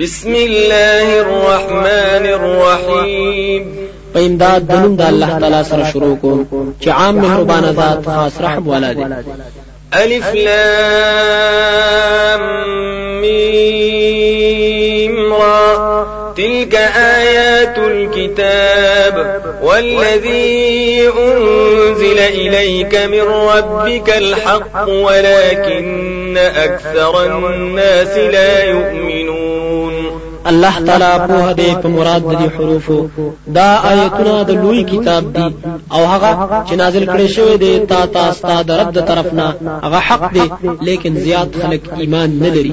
بسم الله الرحمن الرحيم. په امداد د نوم د الله تعالی سره شروع کوم چې عام مهربان ذات خاص رحم والا دی ألف لام ميم را۔ تلك آيات الكتاب والذي أنزل إليك من ربك الحق ولكن أكثر الناس لا يؤمنون. الله تعالی په په مراد دي حروف. دا آیتونه د لوی کتاب دي. أو هغه چې نازل دی تا تا ستاد رب د طرفنا هغه حق دی لیکن زیات خلک ایمان نه لري.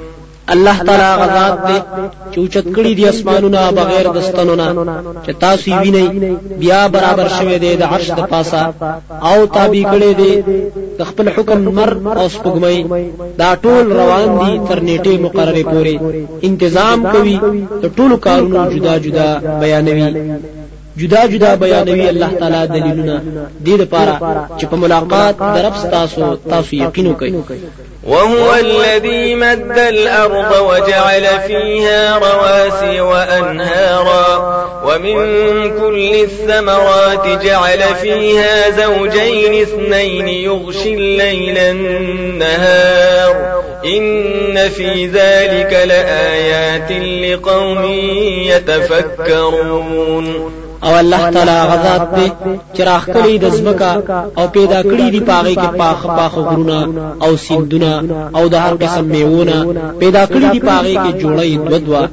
الله تعالی غزاد دې چې اوچت کړی دي اسمانونه بغیر دستانونه چې تاسو یې وینئ بیا برابر شوه دی د عرش د پاسه او تابع کړی دی د خپل حکم مر او سپګمۍ دا ټول روان دي تر نیټه مقرره پورې انتظام کوي د ټولو کارونو جدا جدا بیانوي جدا جدا بیانوي الله تعالی دلیلونه دې لپاره چې په ملاقات درب تاسو تاسو یقین وکړئ وهو الذي مد الأرض وجعل فيها رواسي وأنهارا. ومن كل الثمرات جعل فيها زوجين اثنين يغشي الليل النهار. إن في ذلك لآيات لقوم يتفكرون. او الله تعالی غزاد دې چې راخکلی د زمکا او پیدا کړی دی پاغه کې پاخ پاخ غرونه او سیندونه او د هر قسم میوونه پیدا کړی دی پاغه کې جوړې دودوا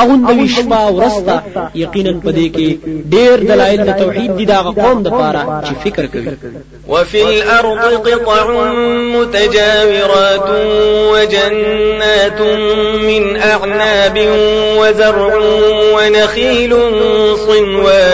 اغون د وشپا ورستا یقینا پدې کې ډېر دلایل د توحید دي دا قوم د پاره چې فکر کوي. وفي الأرض قطع متجاورات وجنات من أعناب وزرع ونخيل صنوان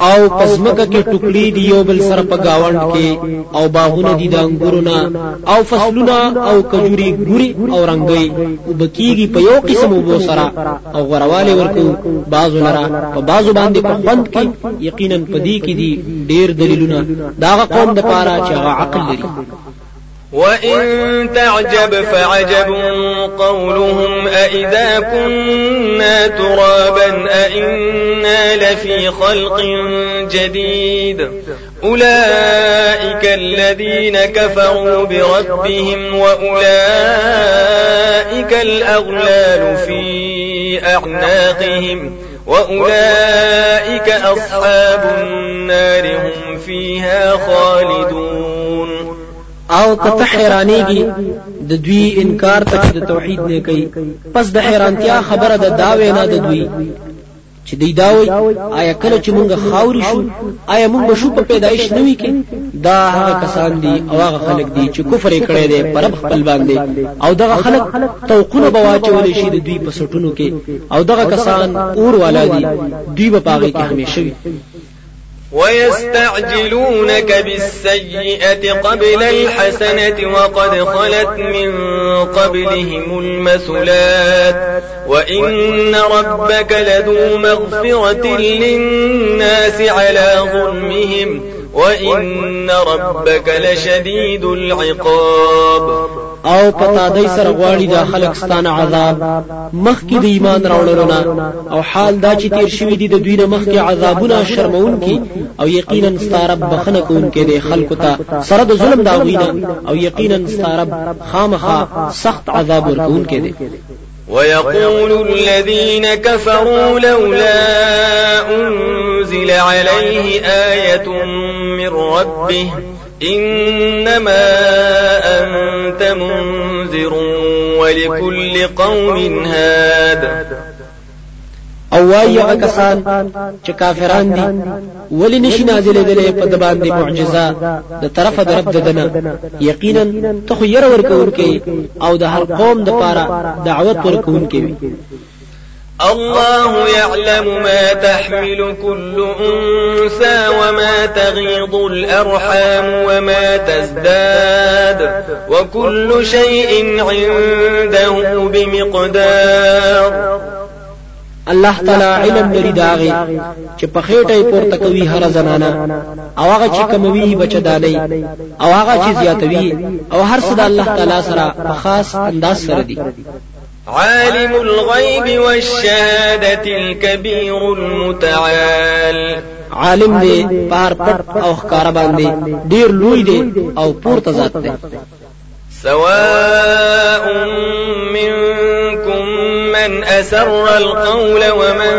او په زمکه کې ټوکړي دی یو بل سره په گاوند کې او باغونه دي د انګورونه او فصلونه او کجوري ګوري او رنگي وبکیږي په یو قسم وبو سره. او غرواله ورکو بازو لرا په بازو باندې په خوند کې یقینا پدې کې دي ډېر دلیلونه. دا قوم د پاره چې عقل لري وإن تعجب فعجب قولهم أإذا كنا ترابا أإنا لفي خلق جديد. أولئك الذين كفروا بربهم وأولئك الأغلال في أعناقهم وأولئك أصحاب النار هم فيها خالدون. او کته حیرانېږي د دوی انکار ته د توحید نه کوي پس د حیرانتیا خبره د داوی نه د دوی. چې دی داوي آیا کله چې مونږ خاوري شو آیا مونږ شو په پیدایش نوي کې؟ دا هغه کسان دي او هغه خلک دي چې کفر کړي دي په رب خپل باندې. او دغه خلک توقونه بواچول شي د دوی په سټونو کې. او دغه کسان اور والا دي دوی په هاغې کې همیشه وي ويستعجلونك بالسيئة قبل الحسنة وقد خلت من قبلهم المثلات. وإن ربك لذو مغفرة للناس على ظلمهم. وإن ربك لشديد العقاب او پتا دای سره غواړي د خلک ستانه عذاب مخکې د ایمان راوړلونه. او حال دا چې تیر شوی دي د دوی نه مخکې عذابونه شرمون کی او یقینا ستارب بخنه کون کې د خلکو ته. سره د ظلم دا غوینه او یقینا ستارب خامخا سخت عذاب ورکون کې دي ويقول الذين كفروا لولا أنزل عليه آية من ربه. إنما أنت منذر ولكل قوم هاد. أو وای هغه کسان چې کافران دي. ولی نشي نازلې دلې په د باندې معجزة. د طرفه د رب ددنه یقینا ته خو ير ورکوونکې أو د هر قوم د پاره دعوت ورکوونکې وي الله يعلم ما تحمل كل أنثى وما تغيض الأرحام وما تزداد وكل شيء عنده بمقدار. الله تعالی علم لري د هغه چې په خېټه پورته کوي هر زنانه. او هغه چې کموي بچداني او هغه چې زیاتوي او هر څه د الله تعالی سره په خاص انداز سره دي. عالم الغيب والشهادة الكبير المتعال. عالم دی په هر پټ او ښکارا باندې ډیر لوی دی او پورته ذات دی. سواء منكم من أسر القول ومن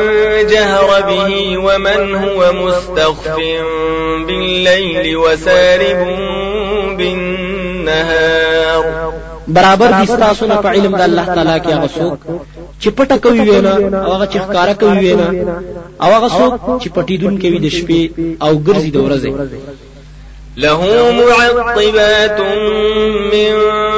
جهر به ومن هو مستخف بالليل وسارب بالنهار. برابر دي تاسو نه په علم د الله تعالی کې هغه څوک چې پټه کوي وینا او هغه چې ښکارا کوي وینا او هغه څوک چې پټیدون کوي د شپې او ګرځي د ورځې له معقبات من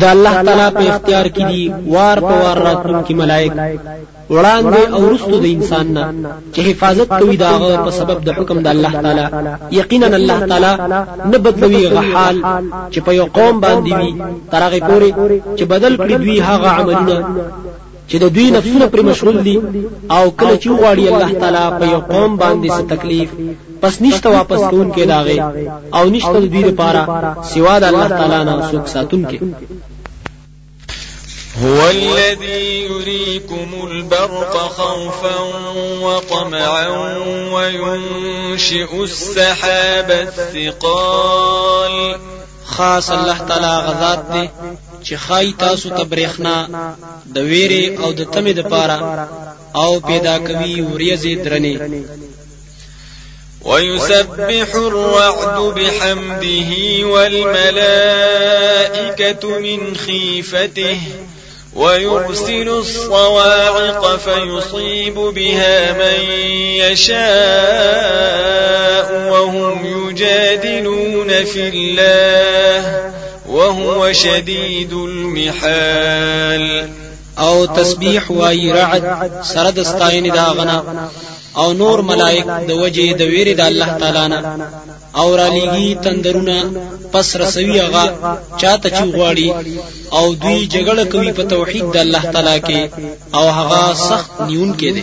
د الله تعالی په اختیار کې دي وار په وار راتلونکي ملائک۔ وړاندې او رستو د انسان نه چې حفاظت کوي داغه په سبب د حکم د الله تعالی۔ یقینا الله تعالی نه بدلوي هغه حال چې په یو قوم باندې وي تر هغه پوري چې بدل کړی دوی هغه عملونه چې د دوی نفسونه پر مشغول دي او کله چې غواړي الله تعالی په یو قوم باندې څه تکلیف پس نشته واپس کوونکې د هغه او نشته د دوی لپاره سوا د الله تعالی نه څوک ساتونکې هو الذي يريكم البرق خوفا وطمعا وينشئ السحاب الثقال خاص الله تعالی غذات دی چې خای تاسو ته برېخنا د ویری او د تمې د پاره او پیدا کوي وریځې درنې. ويسبح الرعد بحمده والملائكة من خيفته ويرسل الصواعق فيصيب بها من يشاء وهم يجادلون في الله وهو شديد المحال. أو تسبیح وای رعد سره د ستاینې او نور ملائک د وجه د ویری د الله تعالی نه. او را لګي تندرونه پس رسوي هغه چاته چې غواړي. او دوی جګړه کوي په توحید د الله تعالی کې. او هغه سخت نیون کې دي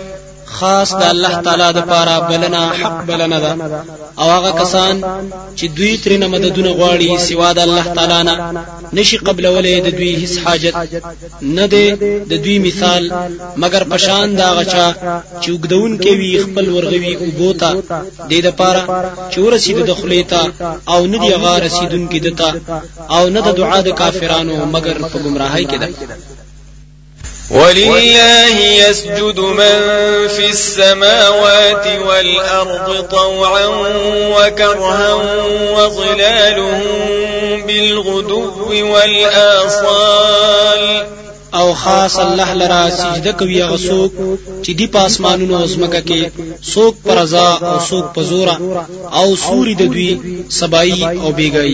خاص د الله تعالی د پاره بلنا حق بلنا ده. او هغه کسان چې دوی ترنه مددونه غواړي سوا د الله تعالی نه نشي قبل ولې د دوی هیڅ حاجت. نه ده د دوی مثال مگر پشان دا غچا چې وګدون کې وی خپل ورغوي او بوتا د دې لپاره چې ورسید د خلیتا او نه دی غا رسیدون کې دتا او نه د دعا د کافرانو مگر په گمراهۍ کې ده ولله يسجد من في السماوات والأرض طوعا وكرها وظلالهم بالغدو والآصال. او خاص الله لرا سجده کوي هغه څوک چې دی پاسمانونو او زمکه کې څوک پر رضا او څوک په زورا او سوري د دوی سبای او بیګای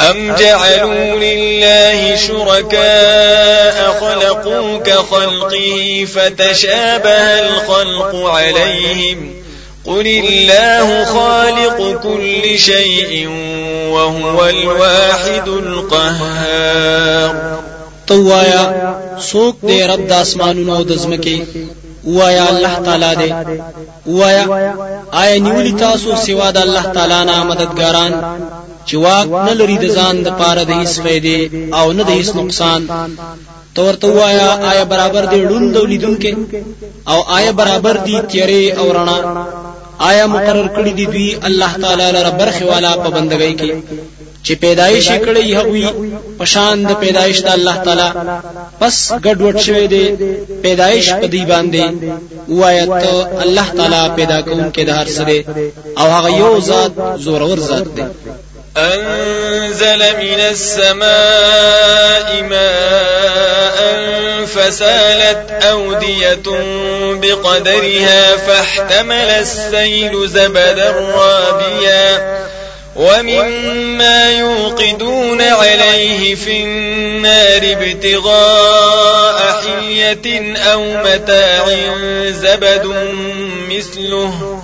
أم جعلوا لله شركاء خلقوا كخلقه فتشابه الخلق عليهم. قل الله خالق كل شيء وهو الواحد القهار. ته وایا سوک دے رب د اسمانونو د زمکه وایا الله تعالی دې وایا آیا نیولی تاسو سوا د الله تعالی نه مددګاران چې واک نه لري د ځان د پاره د هیڅ فائدې او نه د هیڅ نقصان. ته ورته وایا آیا برابر دی ړوند ولیدونکو او آیا برابر دی تیرې او رڼا؟ آیا مقرر کړی دی دوی الله تعالی لپاره برخه والا په بندګۍ کې؟ چې پیدایش کړی هغوی پشان د پیدایش د الله تعالی. پس ګډوډ شوی دی پیدایش په دی باندې. وایا ته الله تعالی پیدا کوونکی د هر څه او هغه یو ذات زورور ذات دی أنزل من السماء ماء فسالت أودية بقدرها فاحتمل السيل زبدا رابيا ومما يوقدون عليه في النار ابتغاء حلية أو متاع زبد مثله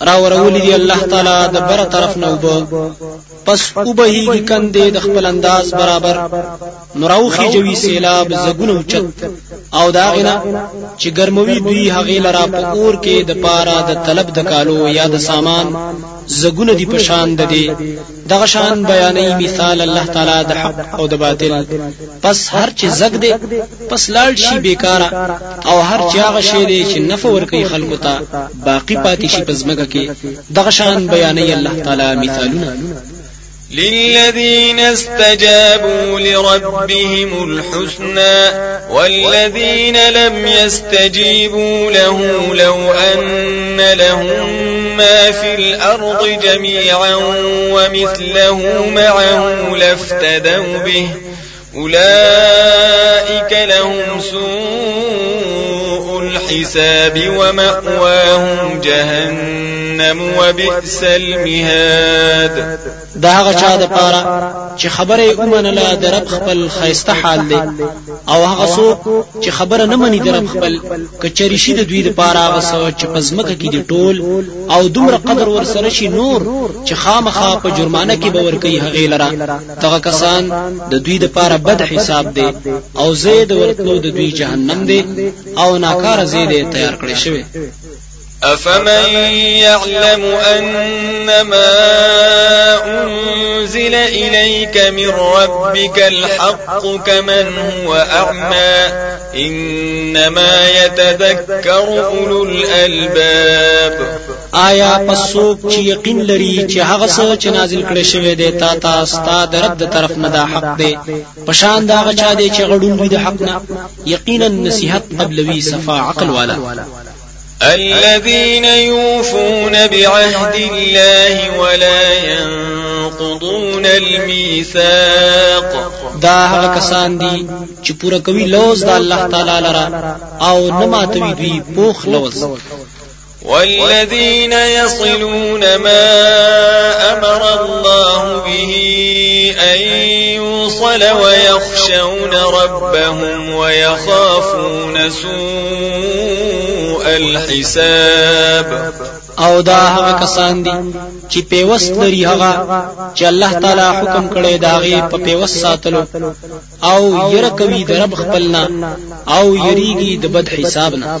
راورولی دی الله تعالی د بر طرف نه اوبه پس وبهیږي کندې د خپل انداز برابر. نوروخي جوي سیلاب زګونو چت او د هغې نه چې ګرموي دوی هغه لرا په اور کې د پاره د طلب د کالو یا د سامان زګونه دی پشان د دی دغه شان بیانې مثال الله تعالی د حق او د باطل. پس هر چې زګ دی پس لاړ شي بیکاره. او هر چې هغه شی دی چې نفع ور کوي خلکو ته باقی پاتې شي پزماګه کې دغه شان بیانې الله تعالی مثالونه للذين استجابوا لربهم الحسنى والذين لم يستجيبوا له لو أن لهم ما في الأرض جميعا ومثله معه لافتدوا به. أولئك لهم سوء الحساب ومأواهم جهنم وبئس المهاد. دا هغه چا د پاره چې خبره اومنله د رب خپل خیسته حال دی. او هغه څوک چې خبره نه مني د رب خپل کچری شي د دوی د پاره هغه څو چې پزمکه کې دی ټول. او دومره قدر ور سره شي نور چې خامخا په جرمانه کې به ور کوي هغه لرا دغه کسان د دوی د پاره بد حساب دی. او زید ورتلو د دوی جهنم دی. او ناکاره زید تیار کړی شوی. أفمن يعلم أن ما أنزل إليك من ربك الحق كمن هو أعمى؟ إنما يتذكر أولو الألباب. آیا پس څوک چې یقین لري چې هغه څه چې نازل کړي شوی دی تا ته ستا د رب د طرف نه دا حق دی؟ پشان د هغه چا دی چې ړوند وي د حق نه. یقینا نصیحت قبلوي صفا عقل والا. الذين يوفون بعهد الله ولا ينقضون الميثاق. دا هغه کسان دي چې پوره کوي لوز د الله تعالی لرا او نه ماتوي دوی پوخ لوز والذين يصلون ما أمر الله به أن يوصل ويخشون ربهم ويخافون سوء الحساب. أو دا هغه کسان دي چې پیوست لري هغه چې الله تعالی حکم کړی دا غي په پیوست ساتلو أو ير کوي د رب خپلنا أو یریږي د بد حساب نه.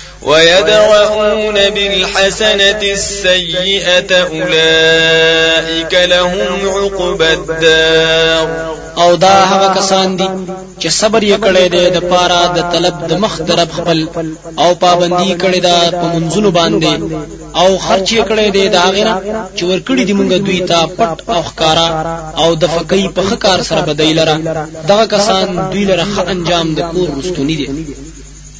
ويدرؤون بالحسنة السيئة أولئك لهم عقبى الدار. او دا هغه کسان دي چې صبر یې کړی دی د پاره د طلب د مخ درب خپل او پابندي کړی دا په منځونو باندې او خرچ یې کړی دی دا غیره چې ورکړي دي مونږ دوی ته پټ او ښکارا او د فقې په خکار سره بدای لره. دغه کسان دوی لره انجام د کور رستونی دي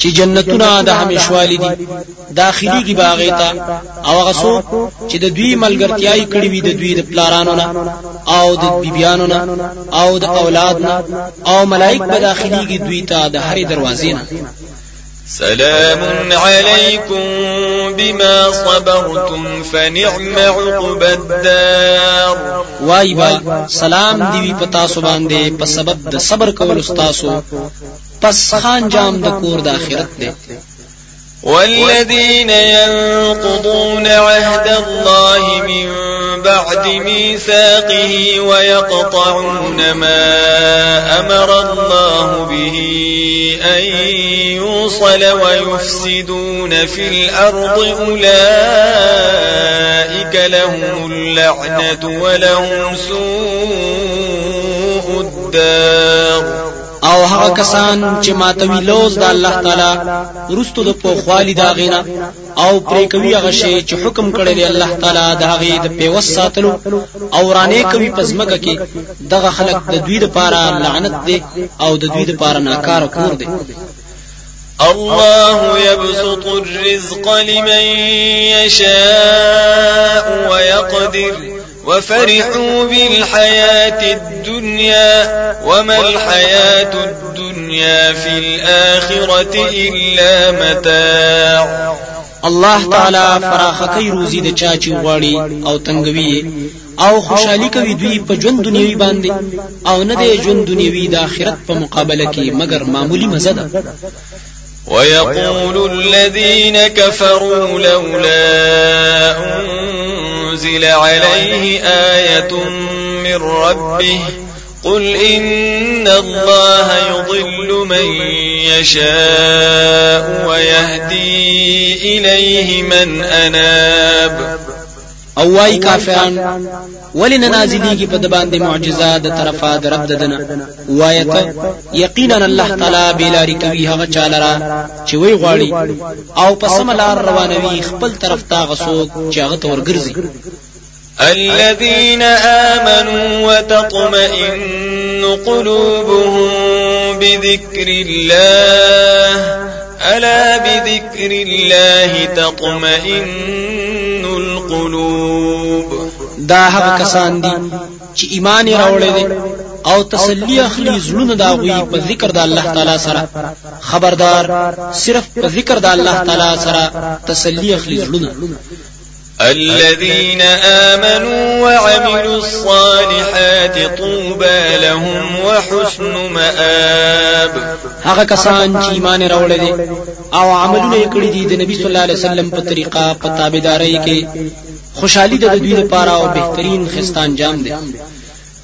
چې جنتونه د همیشوالي دي داخليږي باغې ته. او هغه څوک چې د دوی ملګرتیاي کړی وي د دوی د پلارانو نه او د بیبيانو نه او د اولاد نه او ملائک به داخليږي دوی ته د هرې دروازې نه سلام عليكم بما صبرتم فنعم عقب الدار. وایي به سلام دی په تاسو باندې په سبب د صبر کول استاسو پس ښه انجام د کور د آخرت دی والذين ينقضون عهد الله من بعد ميثاقه ويقطعون ما أمر الله به أن يوصل ويفسدون في الأرض أولئك لهم اللعنة ولهم سوء الدار هغه کسان چې ماتوي لوز د الله تعالی رستو د پوخوالي دا غینا او پرې کوي هغه شی چې حکم کړی دی الله تعالی دا غي د پیوس ساتلو او رانه کوي پزمکه کې. دغه خلق د دوی د پاره لعنت دی او د دوی د پاره ناکار کور دی. الله يبسط الرزق لمن يشاء وفرحوا بالحياة الدنيا وما الحياة الدنيا في الآخرة إلا متاع. الله تعالی فراخه کوي روزي د چا چې غواړي او تنګوي. او خوشحالي کوي دوی په ژوند دنیوي باندې او نه د ژوند دنیوي د آخرت په مقابله کې مگر معمولی مزه ده ويقول الذين كفروا لولا أنزل عليه آية من ربه. قل إن الله يضل من يشاء ويهدي إليه من أناب. او وای کافران ولی نه نازلیږي په د باندې معجزات د طرفه د رب د ده نه وایه ته یقینا الله تعالی بې لارې کوي هغه چا لره چې وی غواړي. او په سم لار روانوي خپل طرف ته هغه څوک چې هغه تور ګرځي الذين آمنوا وتطمئن قلوبهم بذكر الله ألا بذكر الله تطمئن القلوب؟ دا هغه کسان دي چې ایمان یې راوړی دي او تسلی اخلي زړونه دا غوي په ذکر د الله تعالی سره. خبردار صرف په ذکر د الله تعالی سره تسلی اخلي زړونه الذين آمنوا وعملوا الصالحات طوبى لهم وحسن مآب. هغه کسان چې ایمان راوړل دي أو عملونه یې کړی دي د نبی صلی الله علیه وسلم په طریقه په تابعداري کې خوشحالي د دوی لپاره أو بهترین خستان جام دي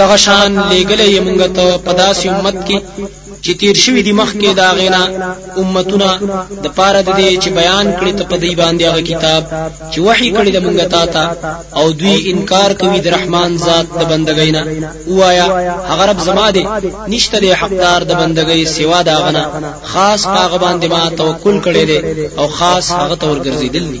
دغه شان لګلې مونږ ته پداسي امت کې چې تیر شوی دی مخ کې دا غینا امتونه د پاره د دې چې بیان کړي ته په دی باندې هغه کتاب چې وحي کړي د مونږ ته او دوی انکار کوي د رحمان ذات د بندګینا وایا هغه رب زما دی نشته د حقدار د بندګۍ سوا د هغه نه خاص هغه باندې ما توکل کړي دي او خاص هغه تور ګرځیدل دي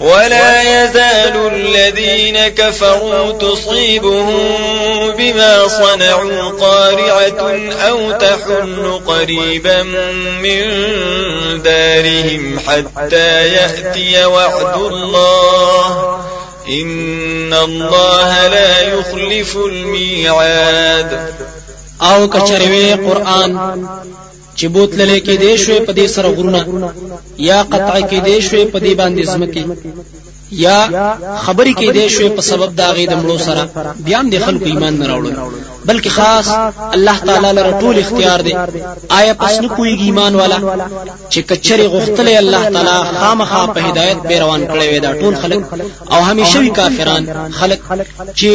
ولا يزال الذين كفروا تصيبهم بما صنعوا قارعة أو تحل قريبا من دارهم حتى يأتي وعد الله. إن الله لا يخلف الميعاد. أو کچروي قرآن. چې بوتللې کې دې شوي په دې سره غرونه یا قطع کې دې شوي په دې باندې زمکه یا خبرې کې دې شوي په سبب دا غي د مړو سره بیا هم د خلکو ایمان نه راوړل بلکې خاص الله تعالی لره ټول اختیار دی. آیا پس نه کوئی ایمان والا؟ چې کچري غوښتلې الله تعالی خامخا په هدایت به روان کړي وي دا ټول خلک. او همیشه وی کافران خلک چې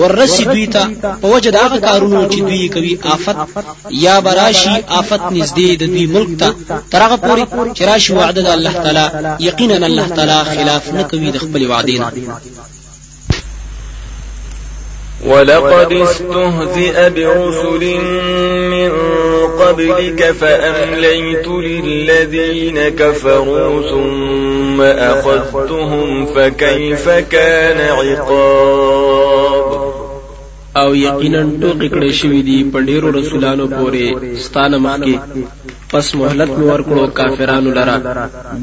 ورسي دوی ته په وجه د کارونو چې دوی کوي آفت. یا براشي آفت نږدې د دوی ملک ته. تر هغه پوری چې راشي وعده الله تعالی یقینا الله تعالی خلاف نه کوي د خپل وعده ولقد استهزئ برسل من قبلك فأمليت للذين كفروا ثم أخذتهم فكيف كان عقاب؟ او یقینا ټوکی کړی شوی دی په ډیرو رسولانو پورې ستانه مخکي پس مهلت مې ورکړو کافرانو لرا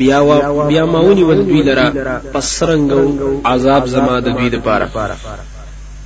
بیا وا بیا ماونی ول دوی لرا پس رنګو عذاب زما د دوی لپاره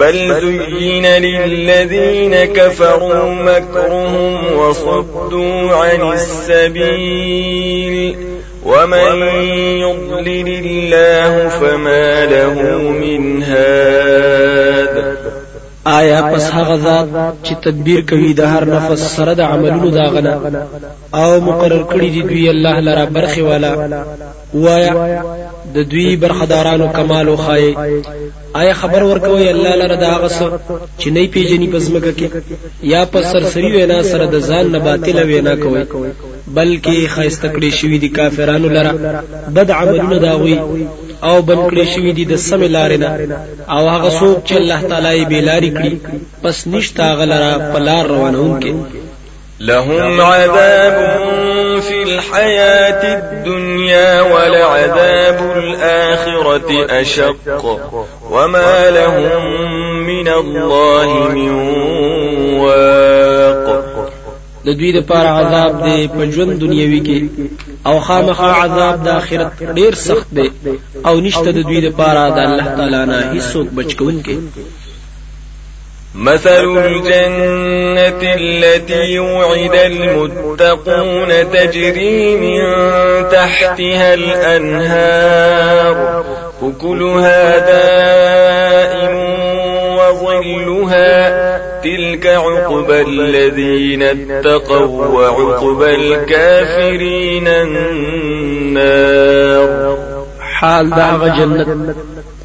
بل زين للذين كفروا مكرهم وصدوا عن السبيل ومن يضلل الله فما له من هاد آیا پس هغه ذات چې تدبیر کوي د هر نفس سره د عملونو داغنه او مقرر کړی دی دوی الله لرا برخي والا؟ وایا د دوی برخدارانو کمال او خای. آیا خبر ورکوي الله لره دا غس چې نه پیژني پزمکه کې؟ یا په سرسری وینا سره د ځان نه باطل وینا کوي بلکې خایسته کړی شوی دي کافرانو لره بد عملونه داوي أو بن کړی شوی دي د سم لارې نه. أو هغه څوک چې الله تعالی به لارې کړی پس نشتا غلرا پلار روانون کې لهم عذاب في الحياة الدنيا ولعذاب الآخرة أشق. وما لهم من الله من واق. د دوی لپاره عذاب دی په ژوند دنیوي کې. أو خامخا عذاب د آخرت ډیر سخت دی. أو نشته د دوی لپاره د الله تعالی نه هیڅوک بچ کوونکی. مثل الجنة التي وعد المتقون تجري من تحتها الأنهار. أكلها دائم وظلها تلك عقبى الذين اتقوا وعقبى الكافرين النار. حال دا جنت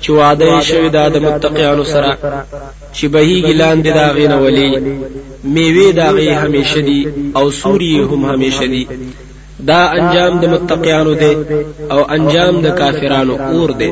چې وعده شوی دا د متقینو سره چې بهیږي لاندې دا غینه ولی میوه دا غي همیشه دي او سوري هم همیشه دي. دا انجام د متقینو دی او انجام د کافرانو اور دی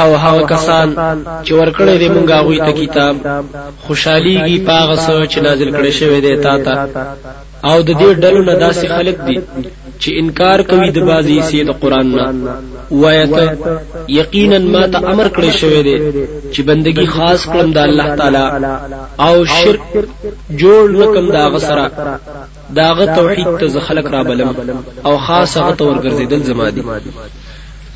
او هغه کسان چې ورکړې دي مونږه غوي ته کتاب خوشحاليږي پاغه سو چې نازل کړي شوی دی تا ته. او د دې ډلو نه داسې خلک دي چې انکار کوي د بازي سي د قران نه. وایته یقینا ما ته امر کړی شوی دی چې بندگی خاص کړم د الله تعالی او شرک جوړ نکم دا غسرہ داغه توحید ته خلق را بلم او خاص هغه تور ګرځیدل زما دي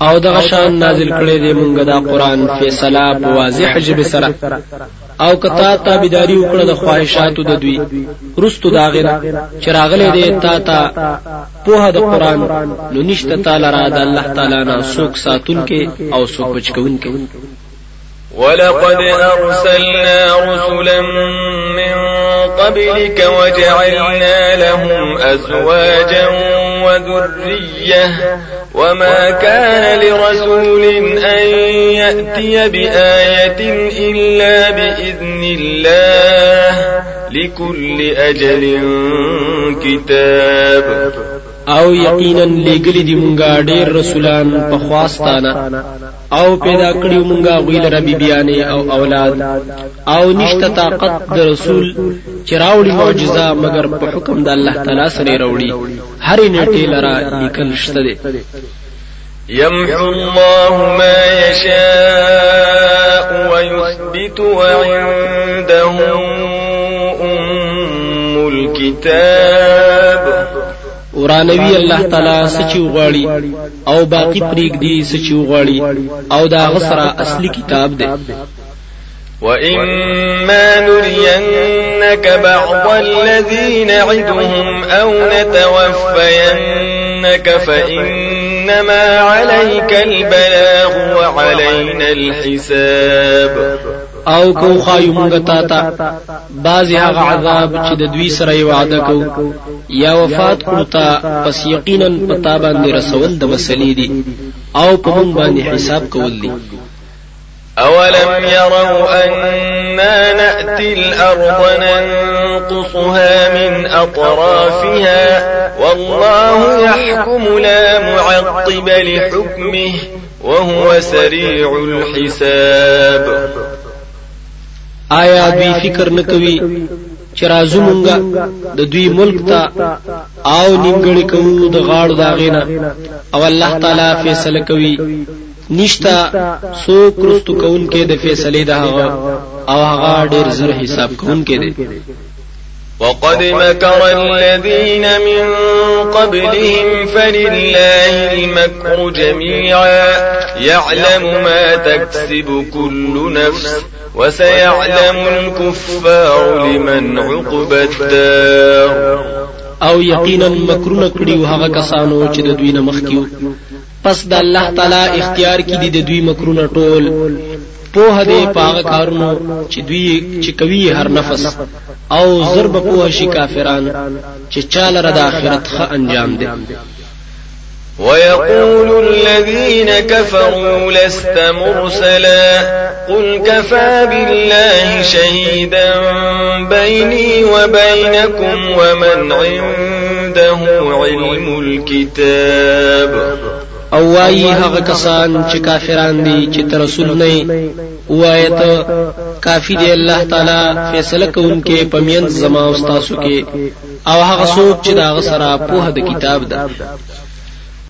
او دغه شان نازل کړي دی مونږ دا قران فیصله په واضح ژبه سره. او کتا تابعداري وکړه د خواهشاتو د دوی. رستو داغره چراغله دی تا تا په د قران نو نشته تعالی را د الله تعالی نه سوک ساتون کې او سوک بچکون کې ولقد أرسلنا رسلا من قبلك وجعلنا لهم أزواجا وذرية وما كان لرسول أن يأتي بآية إلا بإذن الله لكل أجل كتاب او یقینا لګلی دی مونږه ډېر رسولان په خواستانه او پیدا کړیو مونږه غویل ربي بیانې او اولاد. او نشته طاقت د رسول چراوړي معجزه مگر په حکم د الله تعالی سره راوړي. هر نیټه لرا لیکل شته دي. يمحو الله ما يشاء ويثبت وعنده أم الكتاب ورانوي الله تعالی سچي وغواړي أو باقی پریګ دي سچي وغواړي أو دا غسرہ اصلي کتاب دی وإما نرينك بعض الذي نعدهم أو نتوفينك فإنما عليك البلاغ وعلينا الحساب أو کو خایو مونږ تا ته بعضی هغه عذاب چې د دوی سره وعده کو یا وفات کړو تا پس یقینا پتا باندې رسول د مسلې دي أو په مونږ باندې حساب کول دي. أولم يروا أنا نأتي الأرض ننقصها من أطرافها والله يحكم لا معقب لحكمه وهو سريع الحساب. آیا دوی فکر نکوي چې راځو مونږه د دوی ملک ته او نیمګړی کوو د غاړو داغینا او الله تعالی فیصله کوي. نشتا سو کرستو کون کې د فیصله ده او هغه ډیر زر حساب کون کې دی وقد مكر الذين من قبلهم فلله المكر جميعا. يعلم ما تكسب كل نفس وسيعلم الكفار لمن عقب الدار. او یقینا مکرونه کړي هغه کسانو چې د دوی نه مخکیو پس د الله تعالی اختیار کې دي د دوی مکرونه ټول. په دې پاغه کارونو چې دوی چې کوي هر نفس. او ضرب په شي کافران چې چاله د آخرت ښه انجام دي ويقول الذين كفروا لست مرسلا قل كفى بالله شهيدا بيني وبينكم ومن عنده علم الكتاب. او وایي هغه کسان چې کافران دي چې تر رسول نه وایته کافی دی الله تعالی فیصله کوونکې پمین زما او تاسو کې. او هغه څوک چې دا سره په د کتاب ده